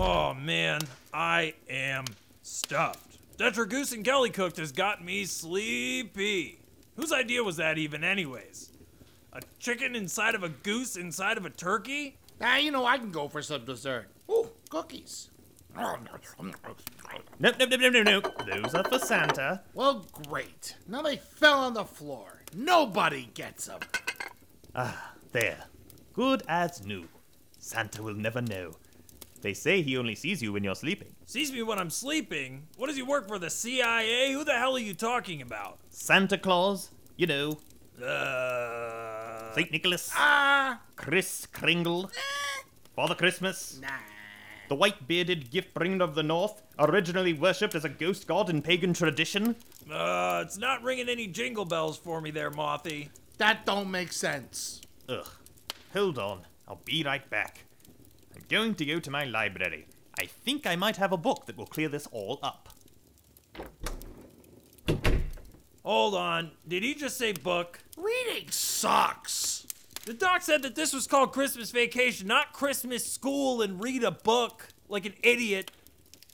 Oh man, I am stuffed. Detra Goose and Kelly Cooked has got me sleepy. Whose idea was that even, anyways? A chicken inside of a goose inside of a turkey? Ah, you know, I can go for some dessert. Ooh, cookies. Nope, nope, nope, nope, nope, nope. Those are for Santa. Well, great. Now they fell on the floor. Nobody gets them. Ah, there. Good as new. Santa will never know. They say he only sees you when you're sleeping. Sees me when I'm sleeping? What does he work for, the CIA? Who the hell are you talking about? Santa Claus, you know, Uh. St. Nicholas, Ah, Kris Kringle, Father Christmas, nah. the white bearded gift bringer of the North, originally worshipped as a ghost god in pagan tradition. Uh, it's not ringing any jingle bells for me there, Mothy. That don't make sense. Ugh. Hold on, I'll be right back. I'm going to go to my library. I think I might have a book that will clear this all up. Hold on. Did he just say book? Reading sucks. The doc said that this was called Christmas Vacation, not Christmas School, and read a book like an idiot.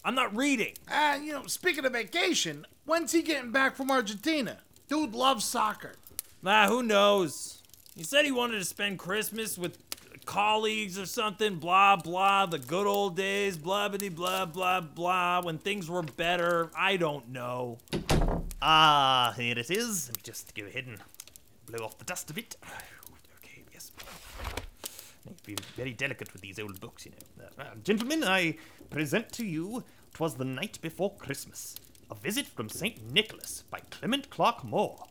I'm not reading. And, you know, speaking of vacation, when's he getting back from Argentina? Dude loves soccer. Nah, who knows? He said he wanted to spend Christmas with colleagues or something, blah, blah, the good old days, blah, blah, blah, blah, blah, when things were better. I don't know. Ah, here it is. Let me just go ahead and blow off the dust a bit. Okay, yes. Need to be very delicate with these old books, you know. Uh, uh, gentlemen, I present to you "'Twas the Night Before Christmas," a visit from Saint Nicholas by Clement Clarke Moore,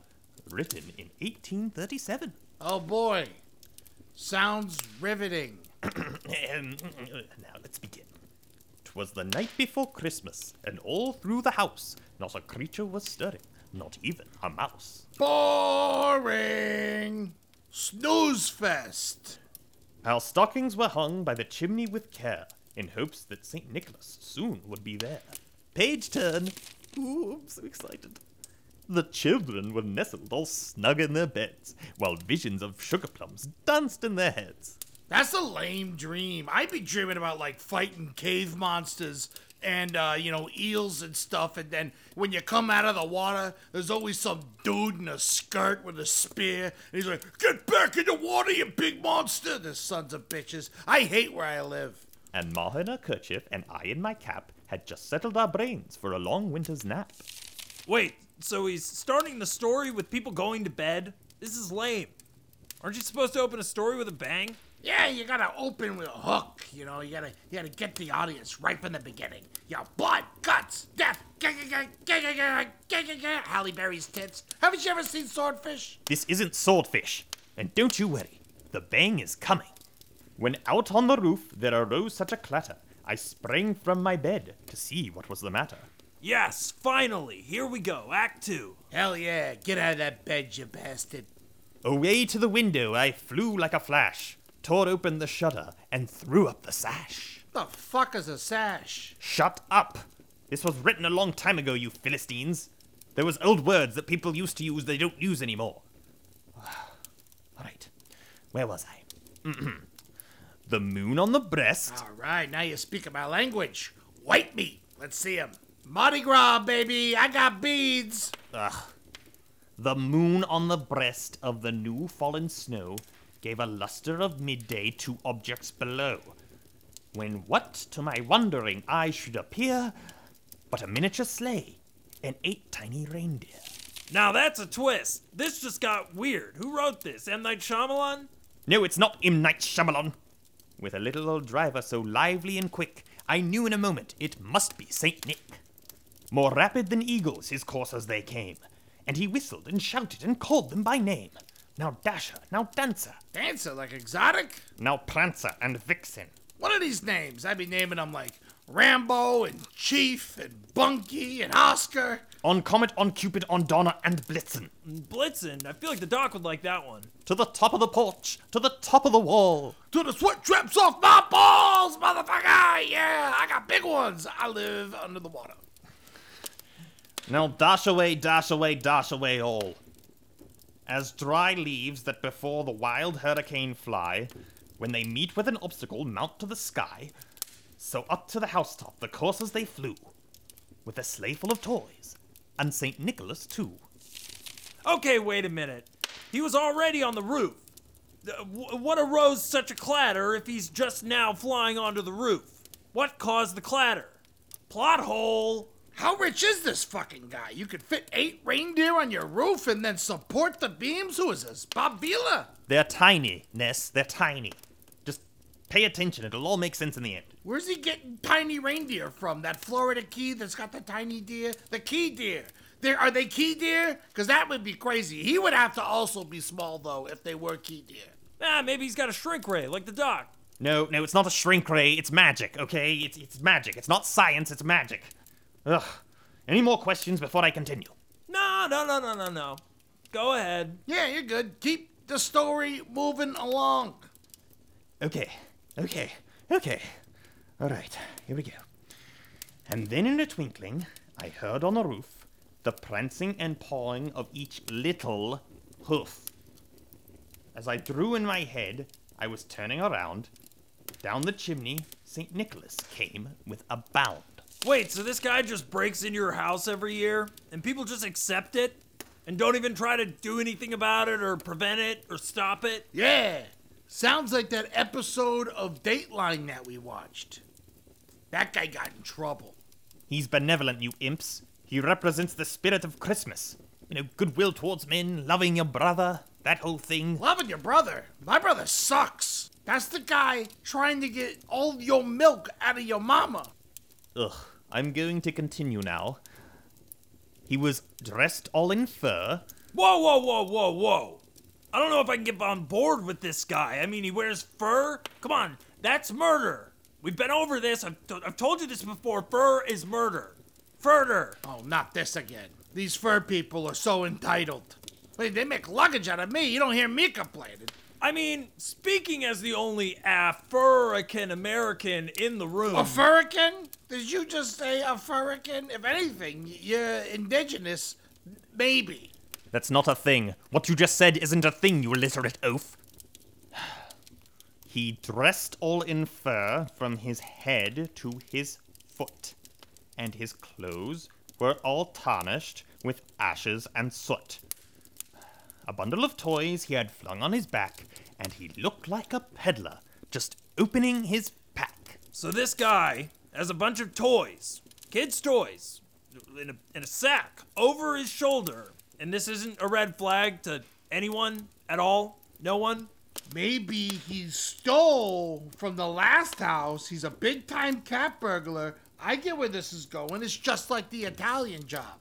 written in 1837. Oh boy. Sounds riveting. Um, now let's begin. 'Twas the night before Christmas, and all through the house not a creature was stirring, not even a mouse. Boring. Snooze fest. Our stockings were hung by the chimney with care, in hopes that St. Nicholas soon would be there. Page turn. Ooh, I'm so excited. The children were nestled all snug in their beds, while visions of sugar plums danced in their heads. That's a lame dream. I'd be dreaming about like fighting cave monsters and uh, you know eels and stuff. And then when you come out of the water, there's always some dude in a skirt with a spear, and he's like, "Get back in the water, you big monster!" The sons of bitches. I hate where I live. And Ma in her kerchief and I in my cap had just settled our brains for a long winter's nap. Wait, so he's starting the story with people going to bed? This is lame. Aren't you supposed to open a story with a bang? Yeah, you gotta open with a hook. You know, you gotta you gotta get the audience right from the beginning. You know, blood, guts, death. Halle Berry's tits. Haven't you ever seen Swordfish? This isn't swordfish, and don't you worry, the bang is coming. When out on the roof there arose such a clatter, I sprang from my bed to see what was the matter. Yes, finally. Here we go. Act two. Hell yeah, get out of that bed, you bastard. Away to the window I flew like a flash, tore open the shutter, and threw up the sash. The fuck is a sash? Shut up! This was written a long time ago, you Philistines. There was old words that people used to use they don't use anymore. Alright, where was I? the moon on the breast. All right, now you're speaking my language. White meat. Let's see 'em. Mardi Gras, baby. I got beads. Ugh. The moon on the breast of the new fallen snow gave a luster of midday to objects below. When what to my wondering eye should appear but a miniature sleigh and eight tiny reindeer. Now that's a twist. This just got weird. Who wrote this? M. Night Shyamalan? No, it's not M. Night Shyamalan. With a little old driver so lively and quick, I knew in a moment it must be Saint Nick. More rapid than eagles his coursers they came, and he whistled and shouted and called them by name. Now Dasher, now Dancer, Dancer like exotic. now Prancer and Vixen. One of these names, I'd be naming them like Rambo and Chief and Bunky and Oscar. On Comet, on Cupid, on Donner, and Blitzen. Blitzen. I feel like the doc would like that one. To the top of the porch, to the top of the wall. To the sweat drips off my balls, motherfucker! Yeah, I got big ones. I live under the water. Now dash away, dash away, dash away all. As dry leaves that before the wild hurricane fly, when they meet with an obstacle mount to the sky, So up to the housetop the coursers they flew, with a sleigh full of toys, and St. Nicholas too. Okay, wait a minute. He was already on the roof. Uh, What arose such a clatter if he's just now flying onto the roof? What caused the clatter? Plot hole. How rich is this fucking guy? You could fit eight reindeer on your roof and then support the beams? Who is this? Bob Vila? They're tiny, Ness, they're tiny. Just pay attention, it'll all make sense in the end. Where's he getting tiny reindeer from? That Florida key that's got the tiny deer? The key deer. There are they key deer? Because that would be crazy. He would have to also be small though if they were key deer. Ah, maybe he's got a shrink ray like the doc. No, no, it's not a shrink ray, it's magic, okay? It's, it's magic. It's not science, it's magic. Ugh. Any more questions before I continue? No, no, no, no, no, no. Go ahead. Yeah, you're good. Keep the story moving along. Okay, okay, okay. All right, here we go. And then in a twinkling, I heard on the roof the prancing and pawing of each little hoof. As I drew in my head, I was turning around. Down the chimney, St. Nicholas came with a bound. Wait, so this guy just breaks into your house every year and people just accept it and don't even try to do anything about it or prevent it or stop it? Yeah. Sounds like that episode of Dateline that we watched. That guy got in trouble. He's benevolent, you imps. He represents the spirit of Christmas. You know, goodwill towards men, loving your brother, that whole thing. Loving your brother. My brother sucks. That's the guy trying to get all your milk out of your mama. Ugh, I'm going to continue now. He was dressed all in fur. Whoa, whoa, whoa, whoa, whoa. I don't know if I can get on board with this guy. I mean, he wears fur. Come on, that's murder. We've been over this. I've, t- I've told you this before. Fur is murder. Furder. Oh, not this again. These fur people are so entitled. Wait, they make luggage out of me. You don't hear me complaining. I mean, speaking as the only African American in the room. A furrican? Did you just say a furrican? If anything, you're indigenous. Maybe. That's not a thing. What you just said isn't a thing, you illiterate oaf. He dressed all in fur from his head to his foot, and his clothes were all tarnished with ashes and soot. A bundle of toys he had flung on his back, and he looked like a peddler, just opening his pack. So this guy has a bunch of toys, kids' toys, in a, in a sack over his shoulder. And this isn't a red flag to anyone at all? No one? Maybe he stole from the last house. He's a big time cat burglar. I get where this is going. It's just like the Italian job.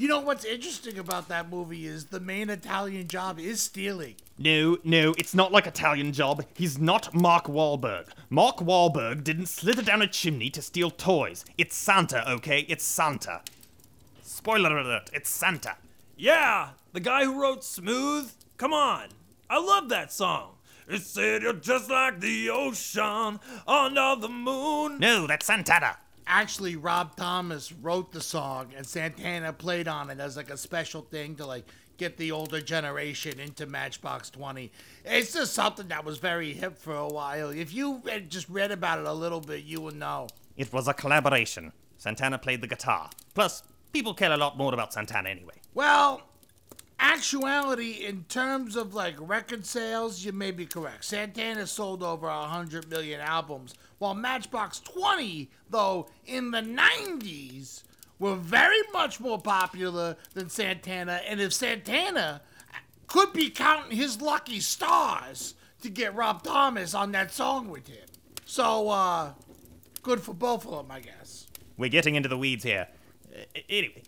You know what's interesting about that movie is the main Italian job is stealing. No, no, it's not like Italian Job. He's not Mark Wahlberg. Mark Wahlberg didn't slither down a chimney to steal toys. It's Santa, okay? It's Santa. Spoiler alert, it's Santa. Yeah, the guy who wrote Smooth? Come on. I love that song. It said you're just like the ocean under the moon. No, that's Santana. Actually, Rob Thomas wrote the song and Santana played on it as like a special thing to like get the older generation into Matchbox 20. It's just something that was very hip for a while. If you had just read about it a little bit, you would know. It was a collaboration. Santana played the guitar. Plus, people care a lot more about Santana anyway. Well, actuality, in terms of like record sales, you may be correct. Santana sold over 100 million albums, while Matchbox 20, though, in the 90s, were very much more popular than Santana. And if Santana could be counting his lucky stars to get Rob Thomas on that song with him. So, uh, good for both of them, I guess. We're getting into the weeds here. Uh, anyway,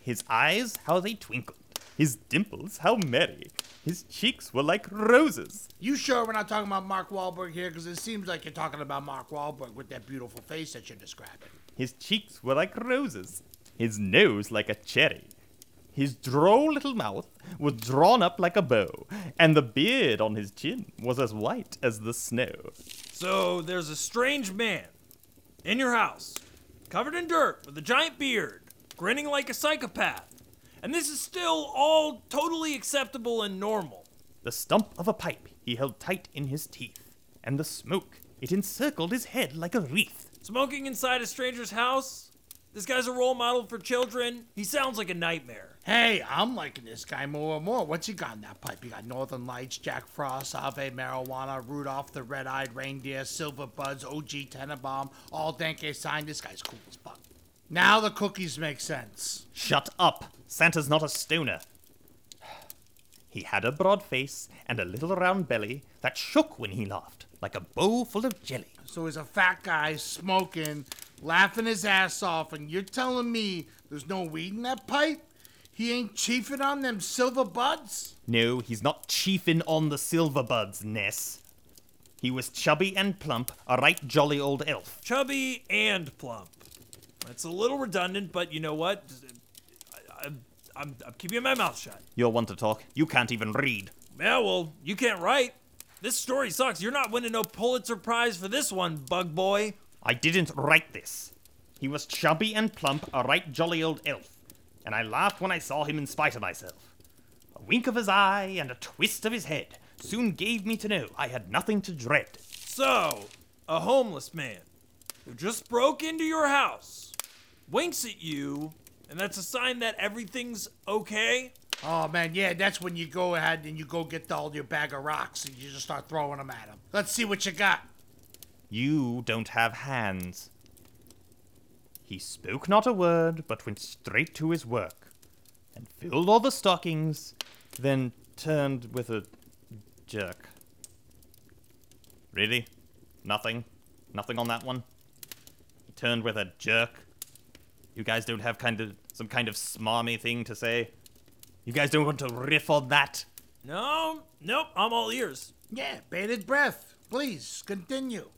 his eyes, how they twinkled. His dimples, how merry. His cheeks were like roses. You sure we're not talking about Mark Wahlberg here? Because it seems like you're talking about Mark Wahlberg with that beautiful face that you're describing. His cheeks were like roses. His nose like a cherry. His droll little mouth was drawn up like a bow, and the beard on his chin was as white as the snow. So there's a strange man in your house, covered in dirt with a giant beard, grinning like a psychopath. And this is still all totally acceptable and normal. The stump of a pipe he held tight in his teeth, and the smoke It encircled his head like a wreath. Smoking inside a stranger's house? This guy's a role model for children. He sounds like a nightmare. Hey, I'm liking this guy more and more. What's he got in that pipe? You got Northern Lights, Jack Frost, Ave Marijuana, Rudolph the Red-Eyed Reindeer, Silver Buds, OG Tenenbaum, all Danke sign. This guy's cool as fuck. Now the cookies make sense. Shut up! Santa's not a stoner. He had a broad face and a little round belly that shook when he laughed, like a bowl full of jelly. So he's a fat guy smoking, laughing his ass off, and you're telling me there's no weed in that pipe? He ain't chiefing on them silver buds? No, he's not chiefin' on the silver buds, Ness. He was chubby and plump, a right jolly old elf. Chubby and plump. It's a little redundant, but you know what? I, I, I'm, I'm keeping my mouth shut. You're one to talk. You can't even read. Yeah, well, you can't write. This story sucks. You're not winning no Pulitzer Prize for this one, bug boy. I didn't write this. He was chubby and plump, a right jolly old elf, and I laughed when I saw him in spite of myself. A wink of his eye and a twist of his head soon gave me to know I had nothing to dread. So, a homeless man who just broke into your house winks at you, and that's a sign that everything's okay? Oh man, yeah, that's when you go ahead and you go get all your bag of rocks and you just start throwing them at him. Let's see what you got. You don't have hands. He spoke not a word, but went straight to his work, and filled all the stockings, then turned with a jerk. Really? Nothing? Nothing on that one? He turned with a jerk? You guys don't have kind of some kind of smarmy thing to say? You guys don't want to riff on that? No, nope, I'm all ears. Yeah, bated breath. Please continue.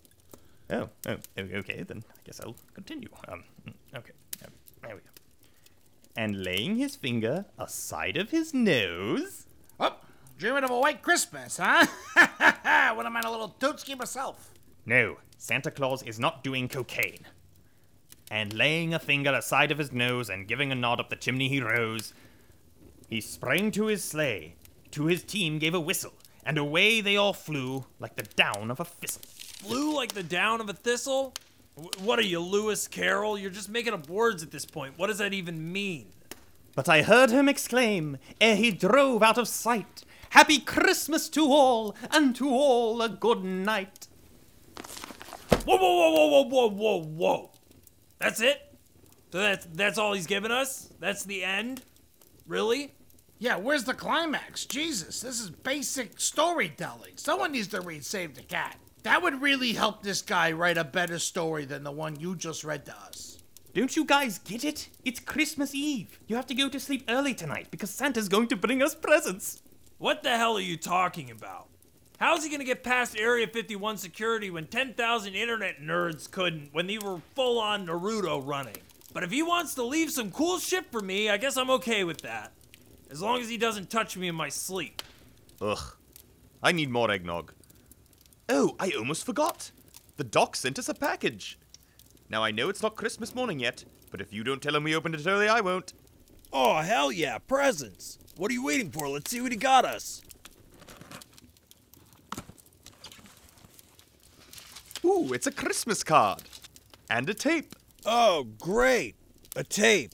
Oh, oh, okay, then I guess I'll continue. Um, mm, okay, um, there we go. And laying his finger aside of his nose, Oh, dreaming of a white Christmas, huh? when I'm in a little tootski myself. no, Santa Claus is not doing cocaine. And laying a finger aside of his nose and giving a nod up the chimney he rose, he sprang to his sleigh, to his team gave a whistle, and away they all flew like the down of a thistle. Flew like the down of a thistle? Wh- What are you, Lewis Carroll? You're just making up words at this point. What does that even mean? But I heard him exclaim, ere he drove out of sight, Happy Christmas to all, and to all a good night. Whoa, whoa, whoa, whoa, whoa, whoa, whoa, whoa. That's it? So that's, that's all he's given us? That's the end? Really? Yeah, where's the climax? Jesus, this is basic storytelling. Someone needs to read Save the Cat. That would really help this guy write a better story than the one you just read to us. Don't you guys get it? It's Christmas Eve. You have to go to sleep early tonight because Santa's going to bring us presents. What the hell are you talking about? How's he gonna get past Area 51 security when 10,000 internet nerds couldn't when they were full on Naruto running? But if he wants to leave some cool shit for me, I guess I'm okay with that. As long as he doesn't touch me in my sleep. Ugh. I need more eggnog. Oh, I almost forgot. The doc sent us a package. Now I know it's not Christmas morning yet, but if you don't tell him we opened it early, I won't. Oh, hell yeah, presents. What are you waiting for? Let's see what he got us. Ooh, it's a Christmas card. And a tape. Oh, great. A tape.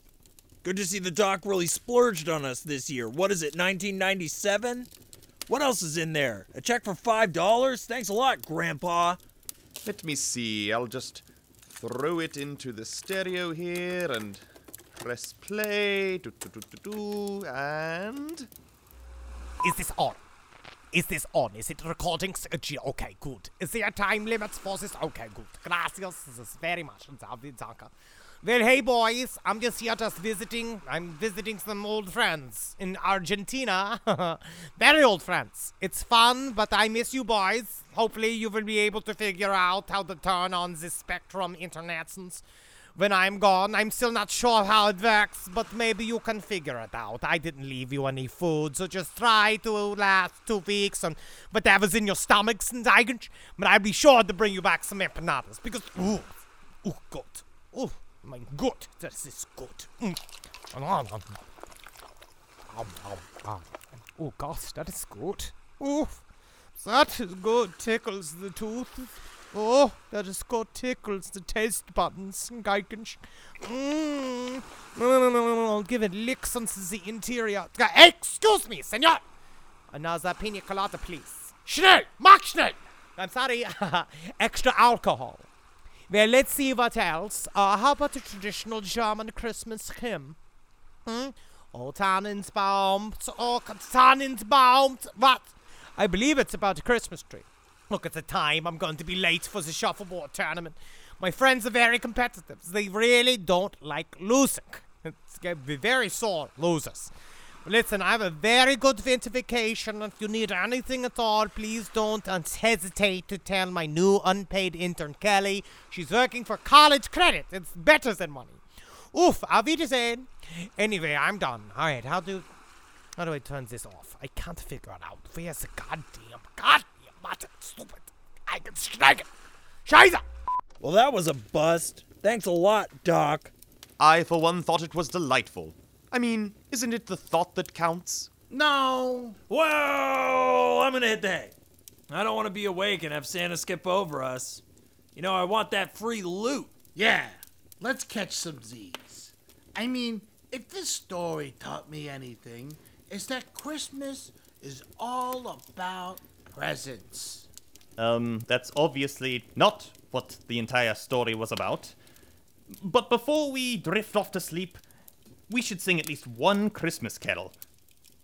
Good to see the doc really splurged on us this year. What is it, 1997? What else is in there? A check for $5? Thanks a lot, Grandpa. Let me see. I'll just throw it into the stereo here and press play. Do, do, do, do, do, and. Is this on? Is this on? Is it recording? Okay, good. Is there time limits for this? Okay, good. Gracias. This is very much. Well, hey boys, I'm just here just visiting. I'm visiting some old friends in Argentina. very old friends. It's fun, but I miss you boys. Hopefully, you will be able to figure out how to turn on the Spectrum internetsons when I'm gone. I'm still not sure how it works, but maybe you can figure it out. I didn't leave you any food, so just try to last two weeks and whatever's in your stomachs and eigentlich. But I'll be sure to bring you back some empanadas because ooh, ooh, good. Ooh, my good. This is good. Mm. Oh gosh, that is good. Ooh, that is good. Tickles the tooth. Oh, that is good tickles the taste buttons. No, no, no, no, no. Give it licks on the interior. Uh, Excuse me, senor. Another pina colada, please. Schnell! Mach schnell! I'm sorry. Extra alcohol. Well, let's see what else. Uh, how about a traditional German Christmas hymn? Hmm? Oh, Tannenbaum, oh, Tannenbaum, what? I believe it's about a Christmas tree. Look at the time, I'm going to be late for the shuffleboard tournament. My friends are very competitive. They really don't like losing. It's going to be very sore losers. Listen, I have a very good vintification. If you need anything at all, please don't hesitate to tell my new unpaid intern Kelly. She's working for college credit. It's better than money. Oof, auf Wiedersehen. Anyway, I'm done. All right, how do how do I turn this off? I can't figure it out. Where's the goddamn goddamn button? Stupid. I can strike it. Scheiße. Well, that was a bust. Thanks a lot, Doc. I, for one, thought it was delightful. I mean, isn't it the thought that counts? No. Whoa! I'm gonna hit the hay. I don't want to be awake and have Santa skip over us. You know, I want that free loot. Yeah. Let's catch some Z's. I mean, if this story taught me anything, it's that Christmas is all about presents. Um, that's obviously not what the entire story was about. But before we drift off to sleep, we should sing at least one Christmas carol.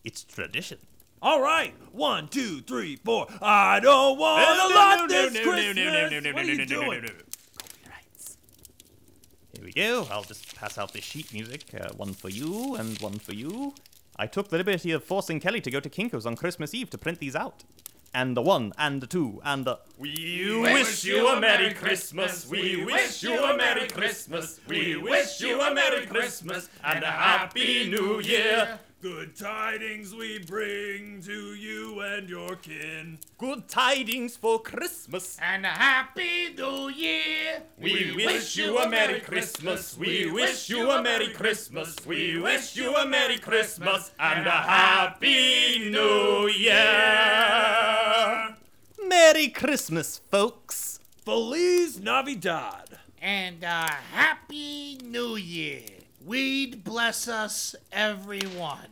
It's tradition. All right, one, two, three, four. I don't want a lot this Christmas. What are you doing? Here we go. I'll just pass out the sheet music. Uh, one for you and one for you. I took the liberty of forcing Kelly to go to Kinko's on Christmas Eve to print these out. And the one, and the two, and the. We wish you a Merry Christmas. We wish you a Merry Christmas. We wish you a Merry Christmas and a Happy New Year. Good tidings we bring to you and your kin. Good tidings for Christmas. And a happy new year. We wish you a Merry Christmas. We wish you a Merry Christmas. We wish you a Merry Christmas and a Happy New Year. Merry Christmas, folks. Feliz Navidad. And a happy new year. Weed bless us, everyone.